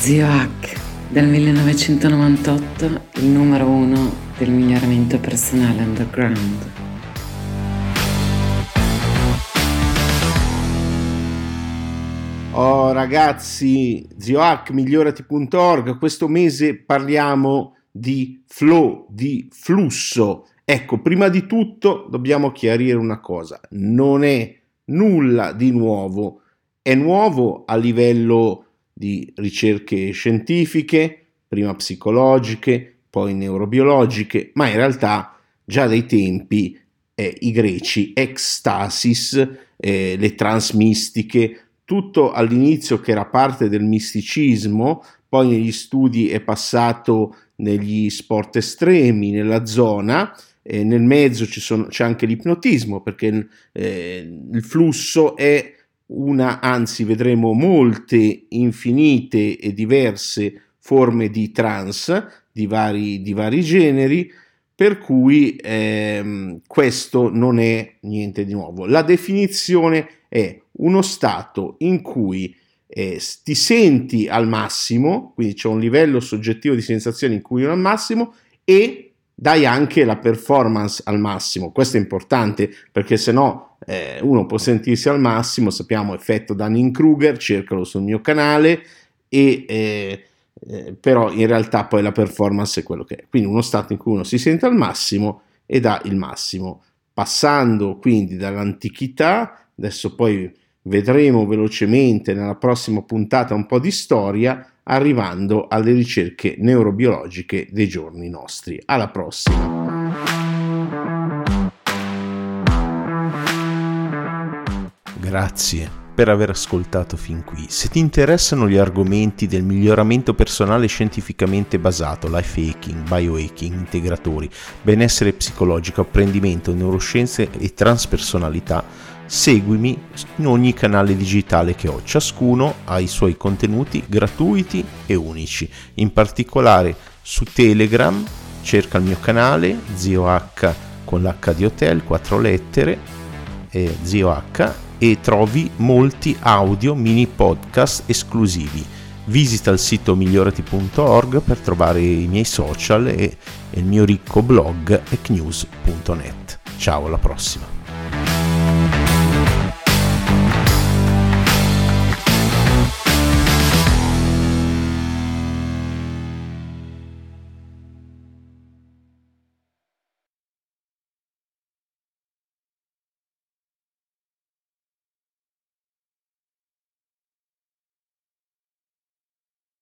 Zio Hack, dal 1998 il numero uno del miglioramento personale underground. Oh ragazzi, ziohack migliorati.org, questo mese parliamo di flow, di flusso. Ecco, prima di tutto dobbiamo chiarire una cosa, non è nulla di nuovo, è nuovo a livello di ricerche scientifiche, prima psicologiche, poi neurobiologiche, ma in realtà già dai tempi eh, i greci, ecstasis, eh, le transmistiche, tutto all'inizio che era parte del misticismo, poi negli studi è passato negli sport estremi, nella zona, eh, nel mezzo sono, c'è anche l'ipnotismo perché eh, il flusso è una, anzi vedremo molte infinite e diverse forme di trans di vari, di vari generi, per cui ehm, questo non è niente di nuovo. La definizione è uno stato in cui eh, ti senti al massimo, quindi c'è un livello soggettivo di sensazione in cui è al massimo e dai anche la performance al massimo. Questo è importante perché se no eh, uno può sentirsi al massimo, sappiamo effetto Dunning-Kruger, cercalo sul mio canale, e, eh, eh, però in realtà poi la performance è quello che è. Quindi uno stato in cui uno si sente al massimo e dà il massimo. Passando quindi dall'antichità, adesso poi vedremo velocemente nella prossima puntata un po' di storia, arrivando alle ricerche neurobiologiche dei giorni nostri. Alla prossima! Grazie per aver ascoltato fin qui. Se ti interessano gli argomenti del miglioramento personale scientificamente basato, life hacking, biohacking, integratori, benessere psicologico, apprendimento, neuroscienze e transpersonalità, seguimi in ogni canale digitale che ho, ciascuno ha i suoi contenuti gratuiti e unici, in particolare su Telegram cerca il mio canale Zio H con l'H di hotel, quattro lettere, eh, Zio H e trovi molti audio mini podcast esclusivi. Visita il sito migliorati.org per trovare i miei social e il mio ricco blog ecnews.net. Ciao, alla prossima!